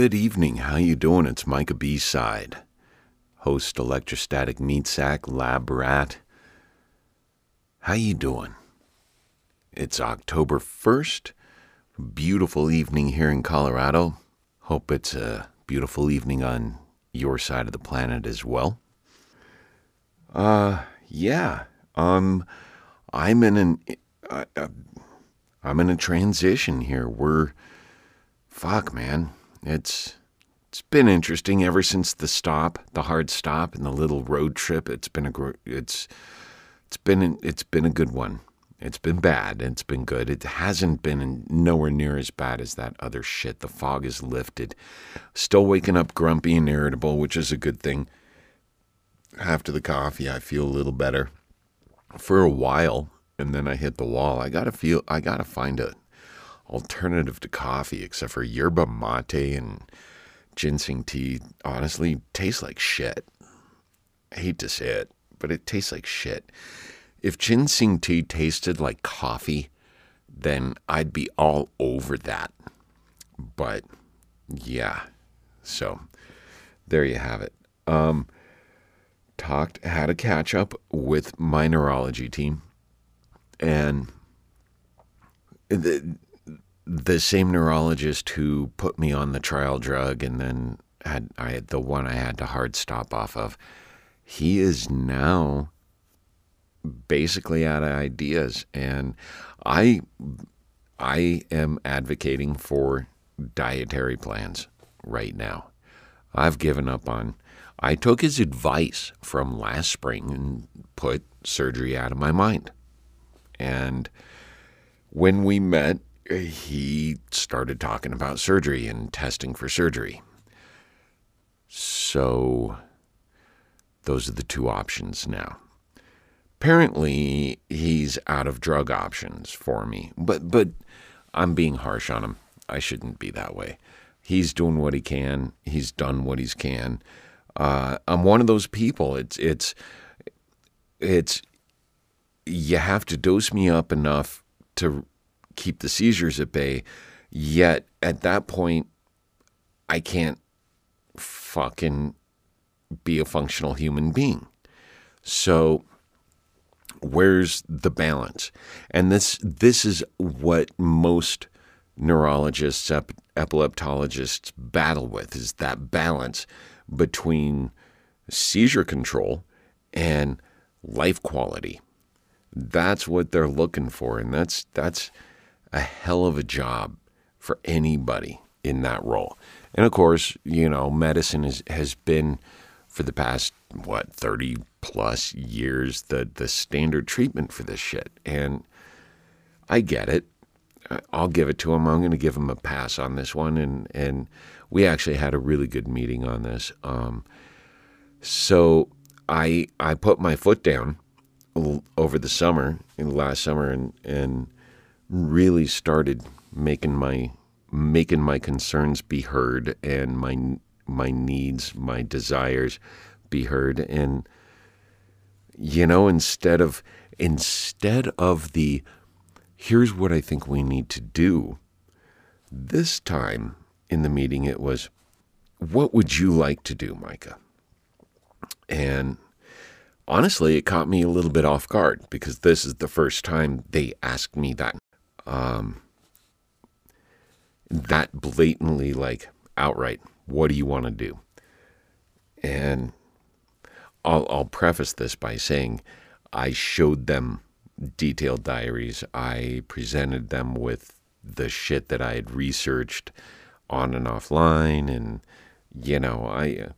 Good evening. How you doing? It's Micah B side, host electrostatic meat sack lab rat. How you doing? It's October 1st. Beautiful evening here in Colorado. Hope it's a beautiful evening on your side of the planet as well. Uh yeah. Um I'm in an uh, uh, I'm in a transition here. We're fuck, man. It's it's been interesting ever since the stop, the hard stop, and the little road trip. It's been a gr- it's it's been it's been a good one. It's been bad. It's been good. It hasn't been nowhere near as bad as that other shit. The fog is lifted. Still waking up grumpy and irritable, which is a good thing. After the coffee, I feel a little better. For a while, and then I hit the wall. I gotta feel. I gotta find a alternative to coffee, except for yerba mate and ginseng tea. Honestly, tastes like shit. I hate to say it, but it tastes like shit. If ginseng tea tasted like coffee, then I'd be all over that. But yeah, so there you have it. Um, talked, had a catch up with my neurology team, and the the same neurologist who put me on the trial drug and then had I the one I had to hard stop off of. He is now basically out of ideas, and I I am advocating for dietary plans right now. I've given up on. I took his advice from last spring and put surgery out of my mind. And when we met, he started talking about surgery and testing for surgery. So those are the two options now. Apparently, he's out of drug options for me, but but I'm being harsh on him. I shouldn't be that way. He's doing what he can. He's done what he can. Uh, I'm one of those people. It's it's it's you have to dose me up enough to keep the seizures at bay. Yet at that point, I can't fucking be a functional human being. So where's the balance? And this this is what most neurologists, ep- epileptologists battle with is that balance between seizure control and life quality. That's what they're looking for and that's that's a hell of a job for anybody in that role. And of course, you know, medicine is, has been for the past what 30 plus years the the standard treatment for this shit. And I get it. I'll give it to him. I'm going to give him a pass on this one and and we actually had a really good meeting on this. Um, so I I put my foot down over the summer in last summer and and really started making my making my concerns be heard and my my needs, my desires be heard. And you know instead of instead of the here's what I think we need to do this time in the meeting it was what would you like to do Micah? And honestly it caught me a little bit off guard because this is the first time they asked me that um, that blatantly, like outright, what do you want to do? And I'll, I'll preface this by saying I showed them detailed diaries. I presented them with the shit that I had researched on and offline, and you know, I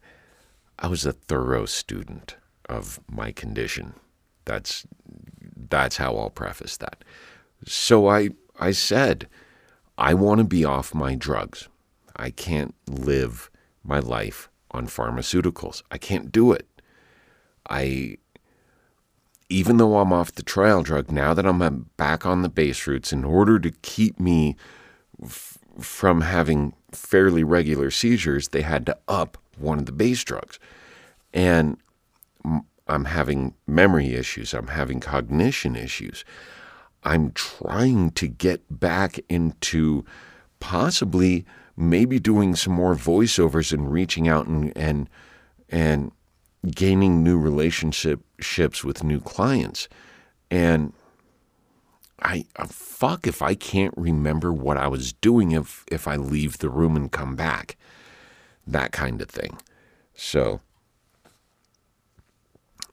I was a thorough student of my condition. That's that's how I'll preface that. So I I said, I want to be off my drugs. I can't live my life on pharmaceuticals. I can't do it. I, even though I'm off the trial drug, now that I'm uh, back on the base routes, in order to keep me f- from having fairly regular seizures, they had to up one of the base drugs. And I'm having memory issues, I'm having cognition issues. I'm trying to get back into possibly maybe doing some more voiceovers and reaching out and and and gaining new relationships with new clients. And I uh, fuck if I can't remember what I was doing if if I leave the room and come back. That kind of thing. So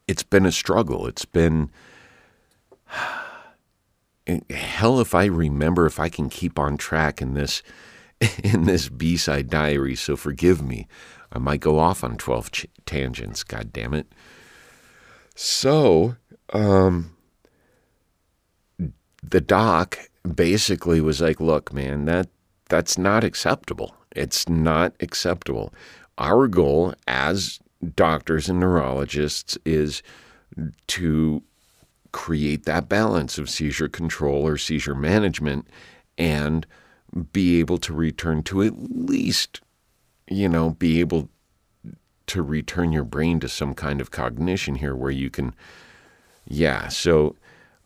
it's been a struggle. It's been hell if I remember if I can keep on track in this in this B-side diary, so forgive me. I might go off on 12 ch- tangents, god damn it. So, um the doc basically was like, "Look, man, that that's not acceptable. It's not acceptable. Our goal as doctors and neurologists is to create that balance of seizure control or seizure management and be able to return to at least, you know, be able to return your brain to some kind of cognition here where you can, yeah. So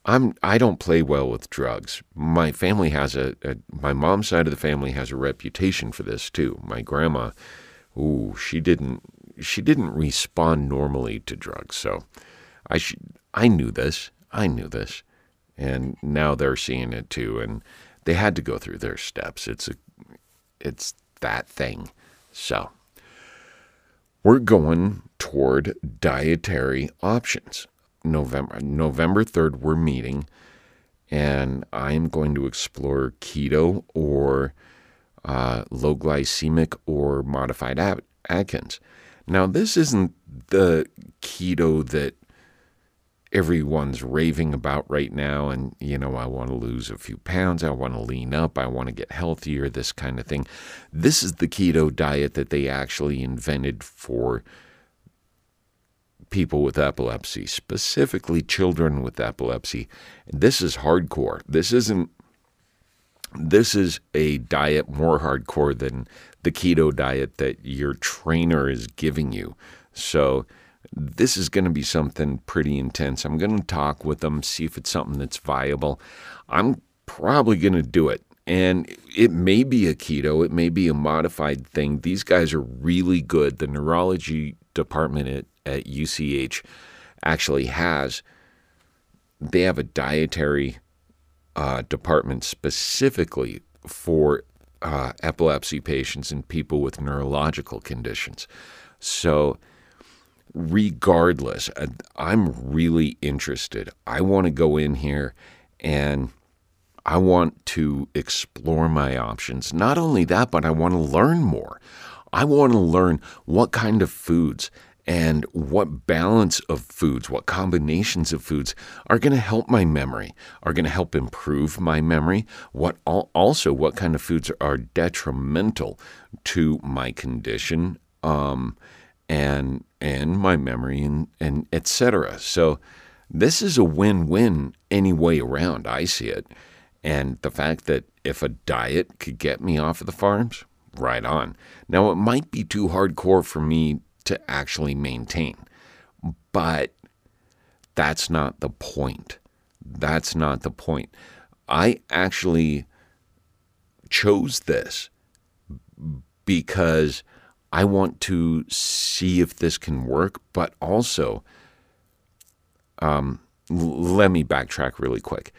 I'm I don't play well with drugs. My family has a, a, my mom's side of the family has a reputation for this too. My grandma, ooh, she didn't she didn't respond normally to drugs. So I should I knew this. I knew this. And now they're seeing it too and they had to go through their steps. It's a it's that thing. So we're going toward dietary options. November November 3rd we're meeting and I'm going to explore keto or uh, low glycemic or modified Atkins. Now this isn't the keto that everyone's raving about right now and you know I want to lose a few pounds, I want to lean up, I want to get healthier, this kind of thing. This is the keto diet that they actually invented for people with epilepsy, specifically children with epilepsy. This is hardcore. This isn't this is a diet more hardcore than the keto diet that your trainer is giving you. So this is going to be something pretty intense. I'm going to talk with them, see if it's something that's viable. I'm probably going to do it. And it may be a keto, it may be a modified thing. These guys are really good. The neurology department at at UCH actually has. They have a dietary uh, department specifically for uh, epilepsy patients and people with neurological conditions. So, regardless, I'm really interested. I want to go in here and I want to explore my options. Not only that, but I want to learn more. I want to learn what kind of foods and what balance of foods, what combinations of foods are going to help my memory, are going to help improve my memory, what also what kind of foods are detrimental to my condition um, and and my memory and and etc. So this is a win-win any way around. I see it, and the fact that if a diet could get me off of the farms, right on. Now it might be too hardcore for me to actually maintain. But that's not the point. That's not the point. I actually chose this because I want to see if this can work, but also, um, let me backtrack really quick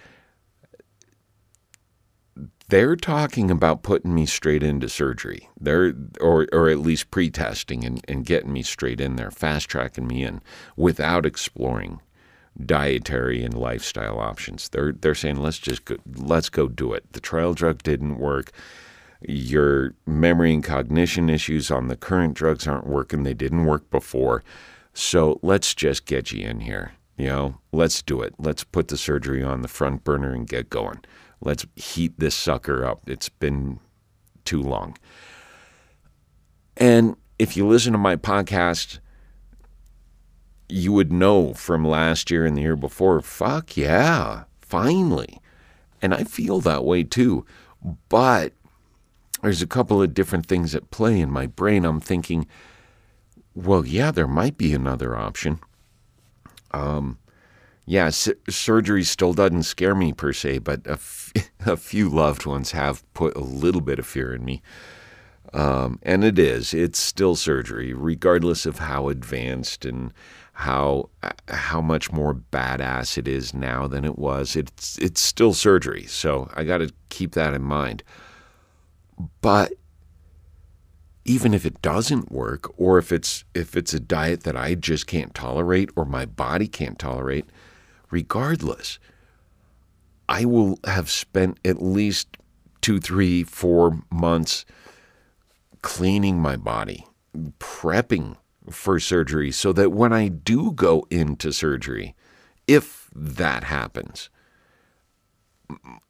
they're talking about putting me straight into surgery. They're or or at least pre-testing and, and getting me straight in there, fast tracking me in without exploring dietary and lifestyle options. They're they're saying let's just go, let's go do it. The trial drug didn't work. Your memory and cognition issues on the current drugs aren't working. They didn't work before. So let's just get you in here. You know, let's do it. Let's put the surgery on the front burner and get going. Let's heat this sucker up. It's been too long. And if you listen to my podcast, you would know from last year and the year before, fuck yeah, finally. And I feel that way too. But there's a couple of different things at play in my brain. I'm thinking, well, yeah, there might be another option. Um, yeah, surgery still doesn't scare me per se, but a, f- a few loved ones have put a little bit of fear in me. Um, and it is. It's still surgery, regardless of how advanced and how how much more badass it is now than it was. It's it's still surgery. So I got to keep that in mind. But even if it doesn't work or if it's if it's a diet that I just can't tolerate or my body can't tolerate, regardless, I will have spent at least two, three, four months cleaning my body, prepping for surgery so that when I do go into surgery, if that happens,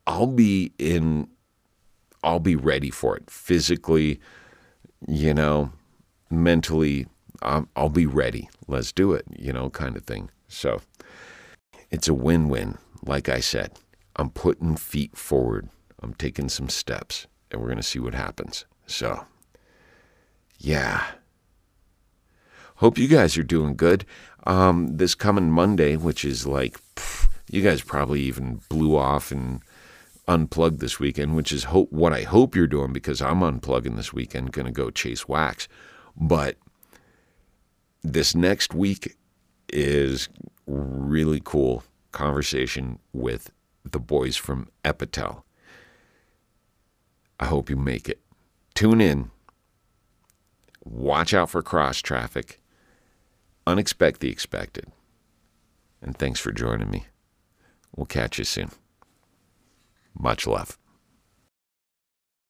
I'll be in I'll be ready for it physically, you know, mentally. I'll, I'll be ready. Let's do it, you know, kind of thing. So it's a win win. Like I said, I'm putting feet forward. I'm taking some steps, and we're going to see what happens. So, yeah. Hope you guys are doing good. Um, this coming Monday, which is like, pff, you guys probably even blew off and unplugged this weekend, which is hope, what I hope you're doing because I'm unplugging this weekend, going to go chase wax. But this next week is really cool conversation with the boys from Epitel. I hope you make it. Tune in. Watch out for cross traffic. Unexpect the expected. And thanks for joining me. We'll catch you soon. Much love.